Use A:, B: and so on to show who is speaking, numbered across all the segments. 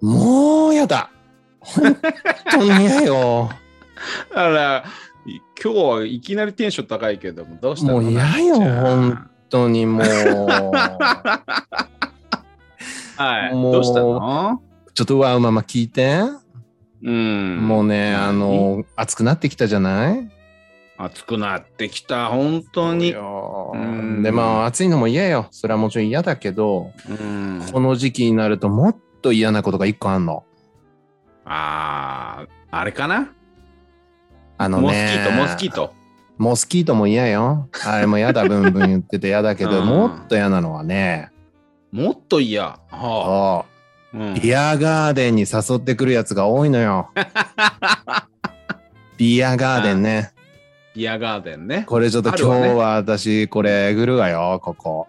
A: もうやだ。本当に嫌よ。
B: あら、い今日はいきなりテンション高いけども、どうしたの？
A: もう嫌よ本当にもう。
B: はい。
A: もう
B: どうしたの？
A: ちょっとわうまま聞いて。
B: うん。
A: もうね、あの、暑くなってきたじゃない？
B: 暑くなってきた、本当に。
A: そう
B: うん
A: よで、まあ、暑いのも嫌よ。それはもちろん嫌だけど、
B: うん。
A: この時期になるともっと嫌なことが一個あんの。
B: ああ、あれかな？
A: あのね。
B: モスキート、モスキート。
A: モスキートも嫌よ。あれも嫌だ、ブンブン言ってて嫌だけど、
B: うん
A: もっと嫌なのはね、
B: もっと嫌。はあ。
A: そう
B: うん
A: ビアガーデンに誘ってくるやつが多いのよ。ビアガーデンね。
B: ビアガーデンね。
A: これちょっと今日は私、これえぐるわよ、ここ。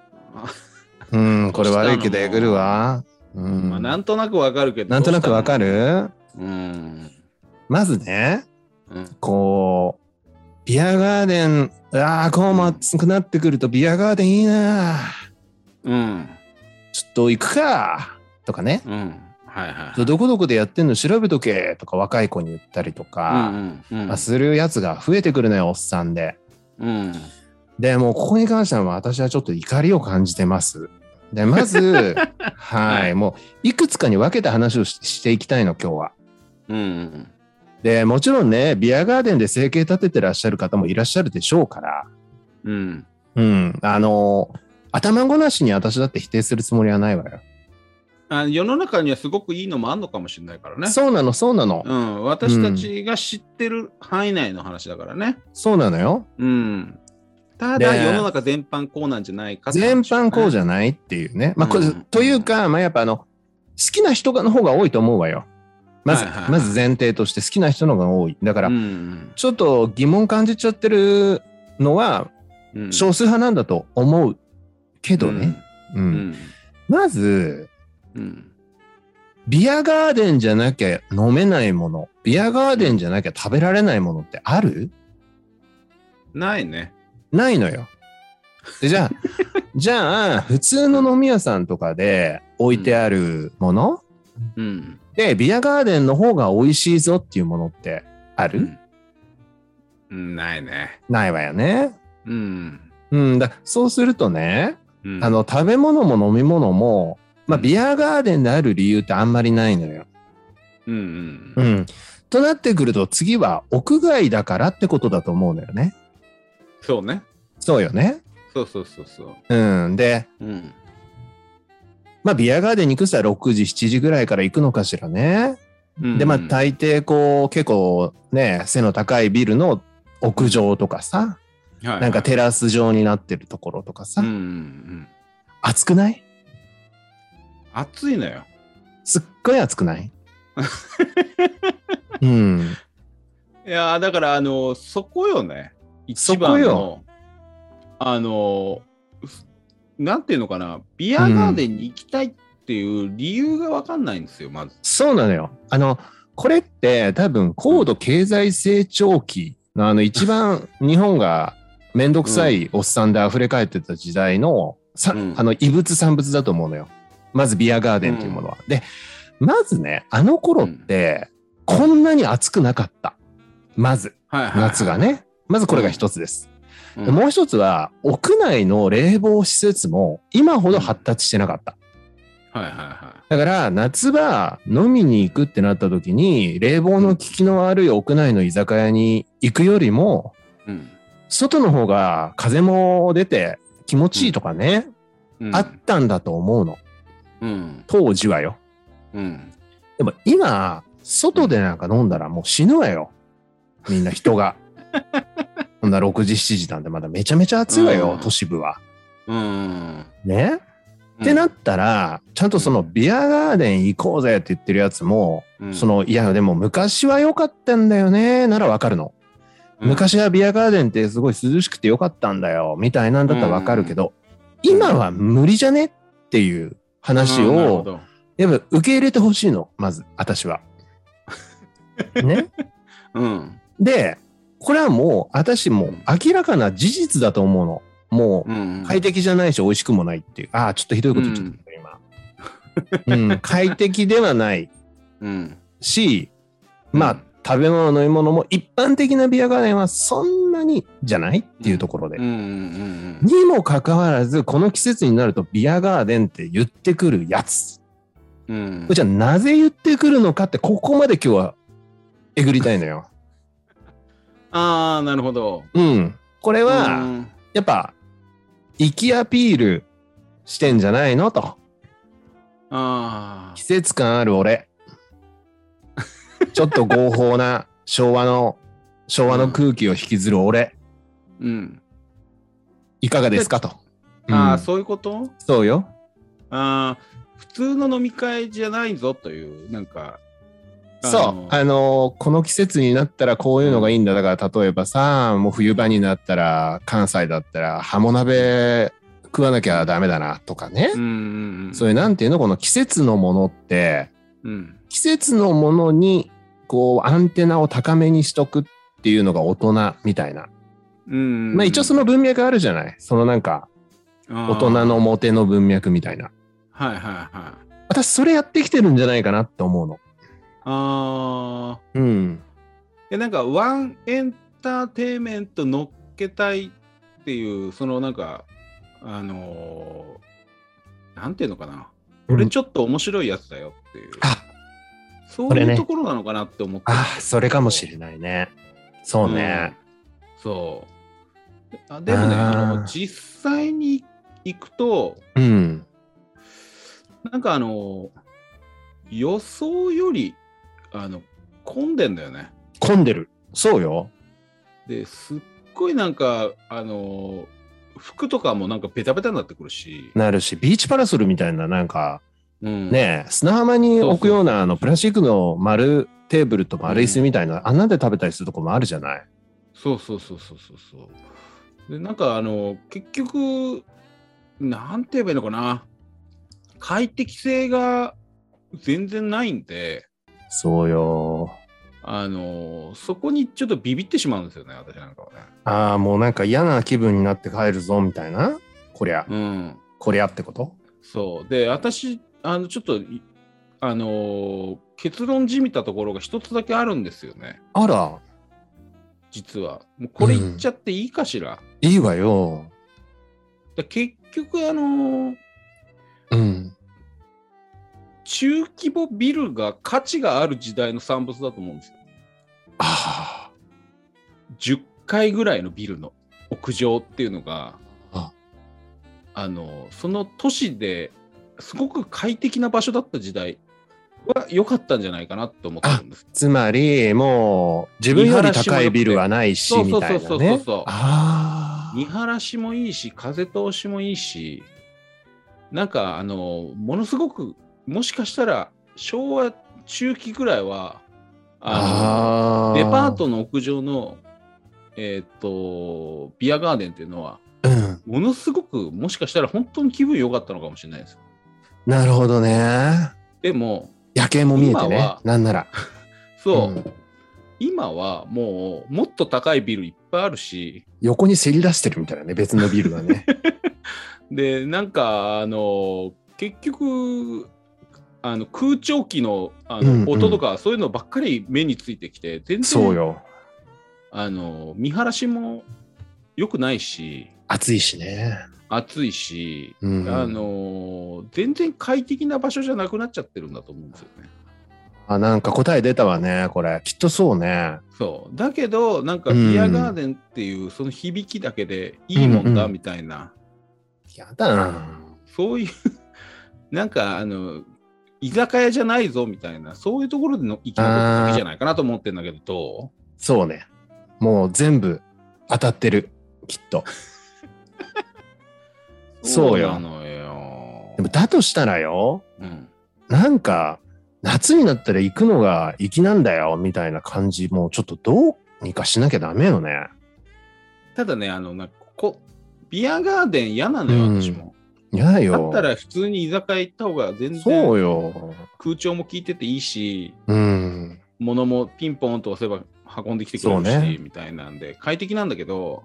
A: うん、これ悪いけどえぐるわ。うん。
B: まあ、なんとなくわかるけど。
A: なんとなくわか
B: る？
A: る
B: うん。
A: まずね、
B: うん。
A: こう、ビアガーデン、ああ、こうも暑くなってくるとビアガーデンいいな。
B: うん。
A: ちょっと行くか。とかね。
B: うん。はいはい。
A: どこどこでやってんの？調べとけとか若い子に言ったりと
B: う
A: か、
B: んうんうん
A: まあ、するやつが増えてくるのよ、おっさんで。
B: うん。
A: で、もうここに関しては私はちょっと怒りを感じてます。で、まず、はい、
B: はい
A: もういくつかに分けた話をししていきたいの、今日は。
B: うん。
A: で、もちろんね、ビアガーデンで生計立ててらっしゃる方もいらっしゃるでしょうから、
B: うん。
A: うん、あの、頭ごなしに私だって否定するつもりはないわよ。
B: あ世の中にはすごくいいのもあるのかもしれないからね。
A: そうなの、そうなの。
B: うん。私たちが知ってる範囲内の話だからね。
A: そうなのよ。
B: うん。ただ、
A: で
B: 世の中全般こうなんじゃないか
A: 全般こうじゃないっていうね。まあ、これ
B: うん
A: というか、まあ、やっぱあの、好きな人の方が多いと思うわよ。まず、
B: はいはいはい
A: まず前提として好きな人の方が多い。だから、
B: うん
A: ちょっと疑問感じちゃってるのは、
B: うん。
A: 少数派なんだと思うけどね。うん
B: うん。
A: まず、
B: うん。
A: ビアガーデンじゃなきゃ飲めないもの、ビアガーデンじゃなきゃ食べられないものってある？
B: ないね。
A: ないのよ。でじゃあ、じゃあ、普通の飲み屋さんとかで置いてあるもの、
B: うん。
A: で、ビアガーデンの方が美味しいぞっていうものってある、
B: うん。ないね。
A: ないわよね。
B: うん。
A: うんだ。そうするとね、
B: うん
A: あ、の、食べ物も飲み物も、まあ、
B: うん
A: ビアガーデンである理由ってあんまりないのよ。
B: うんうん。
A: うん。となってくると、次は屋外だからってことだと思うのよね。
B: そうね。
A: そうよね。
B: そうそうそうそう。
A: うん。で、
B: うん。
A: まあ、ビアガーデンに行く人は6時、7時ぐらいから行くのかしらね。で、まあ、大抵こう、結構ね、背の高いビルの屋上とかさ、
B: はい
A: なんかテラス状になってるところとかさ、
B: うんうんうん。
A: 暑くない？
B: 暑いのよ。
A: すっごい暑くない？うん。
B: いやーだからあのそこよね。一番の
A: よ
B: あのなんていうのかなビアガーデンに行きたいっていう理由がわかんないんですよ、まず。
A: そうなのよ。あの、これって多分高度経済成長期のあの一番 日本がめんどくさいおっさんで溢れ返ってた時代の、さ
B: うん
A: あの異物産物だと思うのよ。まずビアガーデンっていうものは。で、まずね、あの頃ってこんなに暑くなかった。まず、
B: はいはいはい
A: 夏が。ね。まずこれが一つです。
B: うん。
A: でもう一つは、屋内の冷房施設も今ほど発達してなかった。
B: はいはいは
A: だから夏場飲みに行くってなった時に冷房の効きの悪い屋内の居酒屋に行くよりも
B: い。うん。
A: 外の方が風も出て気持ちいいとかね、
B: うん。
A: あったんだと思うの。
B: うん。
A: 当時はよ。
B: うん。
A: でも今外でなんか飲んだらもう死ぬわよ。みんな人が ほんな6時7時なんてまだめちゃめちゃ暑いわよ、
B: うん。
A: 都市部は。
B: うん。
A: ね？ってなったら、ちゃんとそのビアガーデン行こうぜって言ってるやつも、
B: うん。
A: その、いや、でも昔は良かったんだよね、ならわかるの。
B: うん。
A: 昔はビアガーデンってすごい涼しくて良かったんだよ、みたいなんだったらわかるけど、今は無理じゃねっていう話を、やっぱ受け入れてほしいの、まず、私は。ね？
B: うん。
A: で、これはもう、私もう明らかな事実だと思うの。もう、
B: うん
A: 快適じゃないし美味しくもないっていう。ああ、ちょっとひどいこと言っちゃった、今。うん、快適ではない。
B: うん。
A: し、まあ、
B: うん
A: 食べ物、飲み物も一般的なビアガーデンはそんなにじゃないっていうところで。にもかかわらず、この季節になるとビアガーデンって言ってくるやつ。
B: うん。うん
A: じゃあなぜ言ってくるのかって、ここまで今日はえぐりたいのよ。
B: ああ、なるほど。
A: うん。これ
B: う
A: は、
B: ん
A: やっぱ、粋アピールしてんじゃないの？と。
B: あ
A: 季節感ある俺。ちょっと合法な昭和の、昭和の空気を引きずる俺。
B: ーうん。
A: いかがですか？と。
B: ああ、
A: うん
B: そういうこと？
A: そうよ。
B: ああ、普通の飲み会じゃないぞという、なんか。
A: そう。あのーこの季節になったらこういうのがいいんだ。だから例えばさ、もう冬場になったら、関西だったら、ハモ鍋食わなきゃダメだなとかね。
B: うんうんうん。
A: そういうなんていうのこの季節のものって、
B: うん。
A: 季節のものに、こう、アンテナを高めにしとくっていうのが大人みたいな。
B: うん。
A: まあ一応その文脈あるじゃないそのなんか、
B: 大
A: 大人の。モテの文脈みたいな。
B: はいはいはい。
A: 私それやってきてるんじゃないかなって思うの。
B: ああ。
A: うん。
B: え、なんか、ワンエンターテインメント乗っけたいっていう、そのなんか、あのーなんていうのかな。俺ちょっと面白いやつだよっていう。
A: あ、
B: そういうところなのかなって思って。
A: あ、それかもしれないね。そうね。
B: そう。あでもね、あの、実際に行くと、
A: うん。
B: なんかあの、予想より、あの、混んでんだよね。
A: 混んでる。そうよ。
B: で、すっごいなんか、あの、服とかもなんかベタベタになってくるし、
A: なるし、ビーチパラソルみたいな、なんか、
B: うん、
A: ね、砂浜に置くような、あの、プラスチックの丸テーブルと丸椅子みたいな、あんなんで食べたりするとこもあるじゃない？
B: そうそうそうそうそうそう。で、なんかあの、結局、なんて言えばいいのかな。快適性が全然ないんで、
A: そうよ。
B: あの、そこにちょっとビビってしまうんですよね、私なんかはね。
A: ああ、もうなんか嫌な気分になって帰るぞ、みたいな？こりゃ、
B: うん。
A: こりゃってこと？
B: そう。で、私、あの、ちょっと、いあのー結論じみたところが一つだけあるんですよね、
A: あら、
B: 実は。もうこれ言っちゃっていいかしら？
A: いいわよ。
B: で結局、あのー
A: うん。
B: 中規模ビルが価値がある時代の産物だと思うんですよ。
A: あ
B: 10階ぐらいのビルの屋上っていうのが、
A: あ
B: あの、その都市ですごく快適な場所だった時代は良かったんじゃないかなって思ってるんです。
A: つまり、もう、自分より高いビルはないし、
B: 見
A: みたいなね
B: そうそうそうそうそう。
A: あ
B: 見晴らしもいいし、風通しもいいし、なんかあの、ものすごく、もしかしたら昭和中期ぐらいは、あのデパートの屋上の、えっ、と、ビアガーデンっていうのは、
A: うん。
B: ものすごく、もしかしたら本当に気分良かったのかもしれないですよ。
A: なるほどね。
B: でも、
A: 夜景も見えてね。なんなら。
B: そう、
A: うん
B: 今はもう、もっと高いビルいっぱいあるし、
A: 横にせり出してるみたいなね、別のビルがね。
B: で、なんか、あの、結局、あの空調機のあの、
A: うんうん
B: 音とか、そういうのばっかり目についてきて、全然
A: そうよ。
B: あの見晴らしも良くないし、
A: 暑いしね。
B: 暑いし、
A: うん
B: あの全然快適な場所じゃなくなっちゃってるんだと思うんですよね。
A: あ、なんか答え出たわね、これ。きっとそうね。
B: そうだけど、なんか
A: うん
B: ビアガーデンっていうその響きだけでいいもんだ
A: うんうん
B: みたいな、
A: やだな。
B: そういう、なんかあの、居酒屋じゃないぞみたいな、そういうところでの生き残っただけじゃないかなと思ってんだけど、ど
A: そうね。もう全部当たってる。きっと。
B: う
A: そうよ
B: なのよ
A: で。もだとしたらよ、
B: うん、
A: なんか、夏になったら行くのが粋なんだよ、みたいな感じ、もうちょっとどうにかしなきゃダメよね。
B: ただね、あの、なんかここ、ビアガーデン嫌なのよ、
A: うん
B: 私も。
A: 嫌
B: だ
A: よ。
B: ったら普通に居酒屋行った方が全
A: そう
B: 然
A: よ。
B: 空調も効いてていいし、
A: うん。
B: 物もピンポンと押せば運んできてくれるし、
A: ね
B: みたいなんで、快適なんだけど、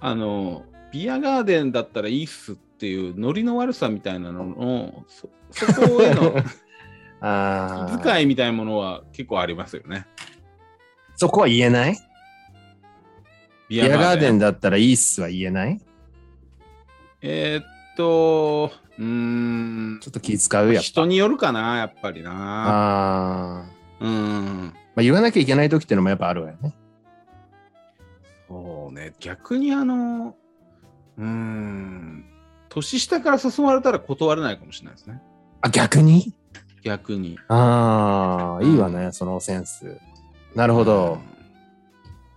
B: あの、ビアガーデンだったらいいっすっていうノリの悪さみたいなのの、そそこへの、
A: あ
B: 気遣いみたいなものは結構ありますよね。
A: そこは言えない？
B: ビ
A: ビアガーデン
B: だ。
A: だったらいいっすは言えない？
B: えーっと、うーん
A: ちょっと気遣うやっぱ。
B: 人によるかな、やっぱりな。
A: ああ。
B: うん。
A: まあ、言わなきゃいけない時っていうのもやっぱあるわよね。
B: そうね、逆にあの、うーん、年下から誘われたら断れないかもしれないですね。
A: あ、逆に？
B: 逆に。
A: ああ、いいわね、そのセンス。なるほど。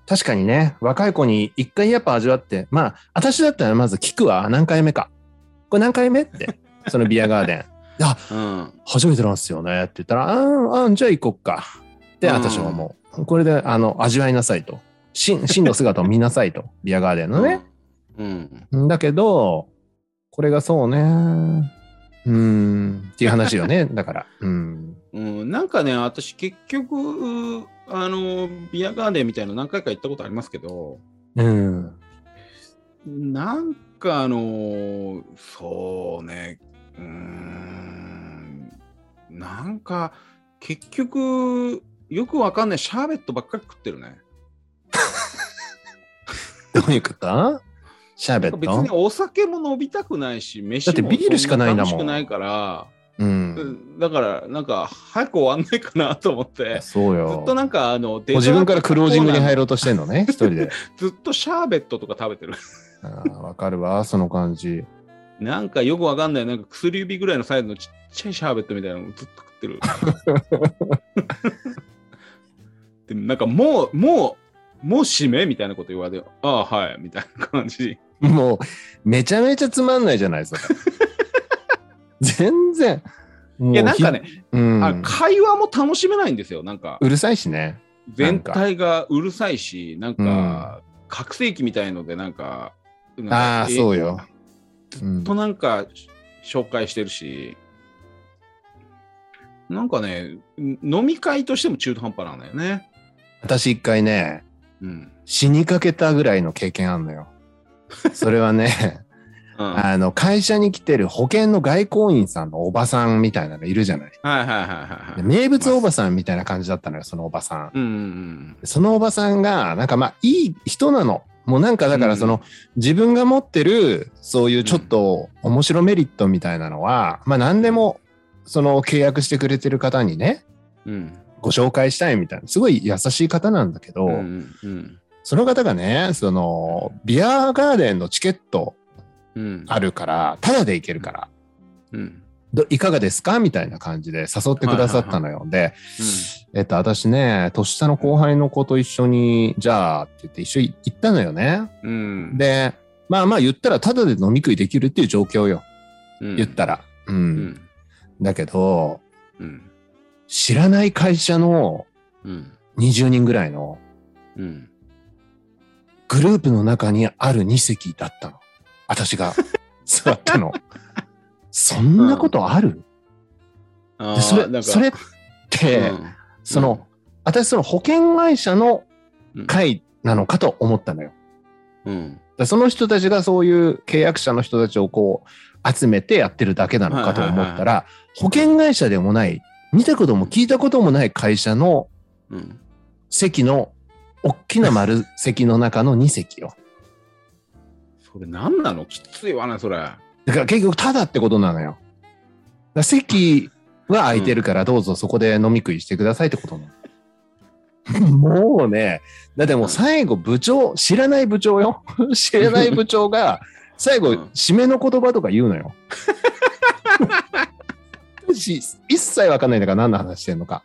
A: 確かにね、若い子に一回やっぱ味わって、まあ、私だったらまず聞くわ、何回目か。これ何回目？って、そのビアガーデン。あ、
B: うん。うん。
A: 初めてなんですよねって言ったら、あーあー、じゃあ行こっか。って
B: うん
A: 私は思う。これで、あの、味わいなさいと。真 真の姿を見なさいと。ビアガーデンのね。
B: うん。
A: だけど、これがそうね。うーん、っていう話よね。だから。うん。
B: うん、なんかね、私結局、あの、ビアガーデンみたいなの何回か行ったことありますけど、
A: うん。
B: なんかあの、そうね、うーん、なんか結局、よくわかんないシャーベットばっかり食ってるね。
A: どういうこと？シャーベット？
B: 別にお酒も飲みたくないし、飯
A: だって
B: も
A: ビールしかないんだもん
B: ないから、
A: うん。
B: だからなんか早く終わんないかなと思って、ず
A: そうよ。
B: っとなんかあの、
A: 自分からクロージングに入ろ
B: う。
A: うとしてんのね、一人で。
B: ずっとシャーベットとか食べてる。
A: わかるわ、その感じ。
B: なんかよくわかんない、なんか薬指ぐらいのサイズのちっちゃいシャーベットみたいなのをずっと食ってる。でもなんかもう、もう、もう締めみたいなこと言われて、ああ、はい、みたいな感じ。
A: もう、めちゃめちゃつまんないじゃないですか。全然。
B: いや、なんかね、
A: ひ、うん、
B: あ会話も楽しめないんですよ。なんか、
A: うるさいしね。
B: 全体がうるさいし、なんか、拡声器みたいので、なんか
A: ああ、
B: え
A: そうよ。うん
B: となんか紹介してるし、なんかね、飲み会としても中途半端なんだよね。
A: 私一回ね、
B: うん。
A: 死にかけたぐらいの経験あんのよ。それはね、
B: うん、はい
A: あの、会社に来てる保険の外交員さんのおばさんみたいなのいるじゃない。
B: はいはいはいはい。
A: で名物おばさんみたいな感じだったのよ、そのおばさん。
B: うんうん
A: そのおばさんが、なんかまあ、いい人なの。もうなんかだから
B: うん
A: その、自分が持ってる、そういうちょっと面白メリットみたいなのは、まあ何でも、その契約してくれてる方にね、
B: うん。うん。
A: ご紹介したいみたいな、すごい優しい方なんだけど、
B: うんうん
A: その方がね、その、ビアガーデンのチケット
B: うん。
A: あるから、タダで行けるから、
B: うん。
A: どいかがですか？みたいな感じで誘ってくださったのよ。で、えっと、私ね、年下の後輩の子と一緒に、じゃあって言って一緒に行ったのよね。
B: うん。
A: で、まあまあ言ったらタダで飲み食いできるっていう状況よ。
B: うん、
A: 言ったら。うん。
B: うん。
A: だけど、
B: うん。
A: 知らない会社の
B: うん。
A: 20人ぐらいの
B: うん。
A: グループの中にある2席だったの。私が座ったの。そんなことある、
B: あ
A: でそれ、それって、
B: うん
A: その、私その保険会社の
B: うん
A: 会なのかと思ったのよ。
B: うん。
A: その人たちがそういう契約者の人たちをこう集めてやってるだけなのかと思ったら、保険会社でもない、見たことも聞いたこともない会社の
B: うん。
A: 席の、大きな丸席の中の2席よ。
B: それ何なの？きついわね、それ。
A: だから結局ただってことなのよ。だ席は空いてるからどうぞそこで飲み食いしてくださいってことなの。もうね、だってもう最後部長、知らない部長よ。知らない部長が最後
B: うん
A: 締めの言葉とか言うのよ。し一切わかんないんだから何の話してんのか。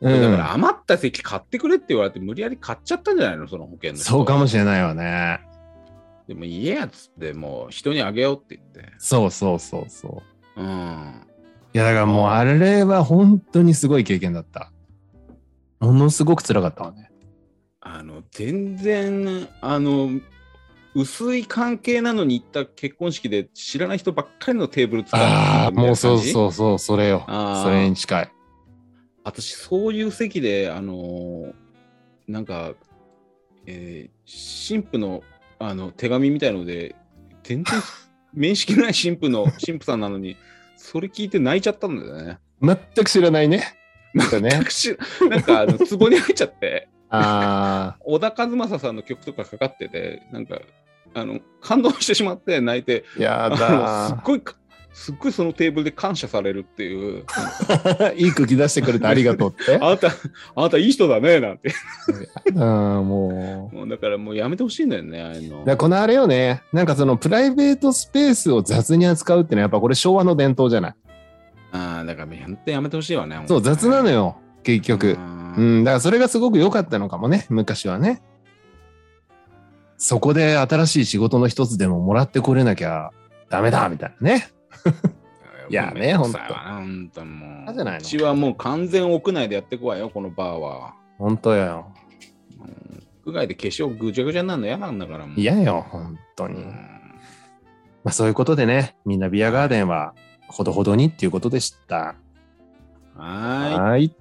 A: うん、
B: だから余った席買ってくれって言われて無理やり買っちゃったんじゃないの？その保険の人
A: そうかもしれないわね。
B: でもいいやつってもう人にあげようって言って。
A: そうそうそうそう。
B: うん。
A: いやだからもうあれは本当にすごい経験だった。ものすごく辛かったわね。
B: あの、全然、あの、薄い関係なのに行った結婚式で知らない人ばっかりのテーブル使って
A: ああ、もうそう
B: う。
A: そうそう、それよ。それに近い。
B: 私、そういう席で、あの、なんか、えー、神父のあの手紙みたいので、全然 面識ない神父の神父さんなのに、それ聞いて泣いちゃったんだよね。
A: 全く知らないね。だね。
B: 私 なんかあの壺に入っちゃって、
A: あ
B: 小田和正さんの曲とかかかってて、なんか、あの、感動してしまって泣いて、
A: ー、や
B: あのすっ
A: だ
B: ごいか、すっごいそのテーブルで感謝されるっていう、
A: ー。いい空気出してくれてありがとうって。
B: あなた、あなたいい人だね、なんて。
A: うん、もう。
B: もうだからもうやめてほしいんだよね、あの
A: だこのあれよね、なんかそのプライベートスペースを雑に扱うってのはやっぱこれ昭和の伝統じゃない。
B: ああ、だから本当やめてほしいわね。
A: そう、雑なの
B: よ、
A: よ、結局。
B: う
A: うんん、だからそれがすごく良かったのかもね、昔はね。そこで新しい仕事の一つでももらってこれなきゃダメだみたいなね。いやね
B: めんどくさいわな本当もう。
A: あじゃないの？
B: うちはもう完全屋内でやってくわよ、このバーは。
A: 本当よ。
B: うん屋外で化粧ぐちゃぐちゃになるの嫌なんだからもう。
A: 嫌よ、本当に。
B: うん
A: まあそういうことでね、みんなビアガーデンはほどほどにっていうことでした。
B: はーい。
A: はい。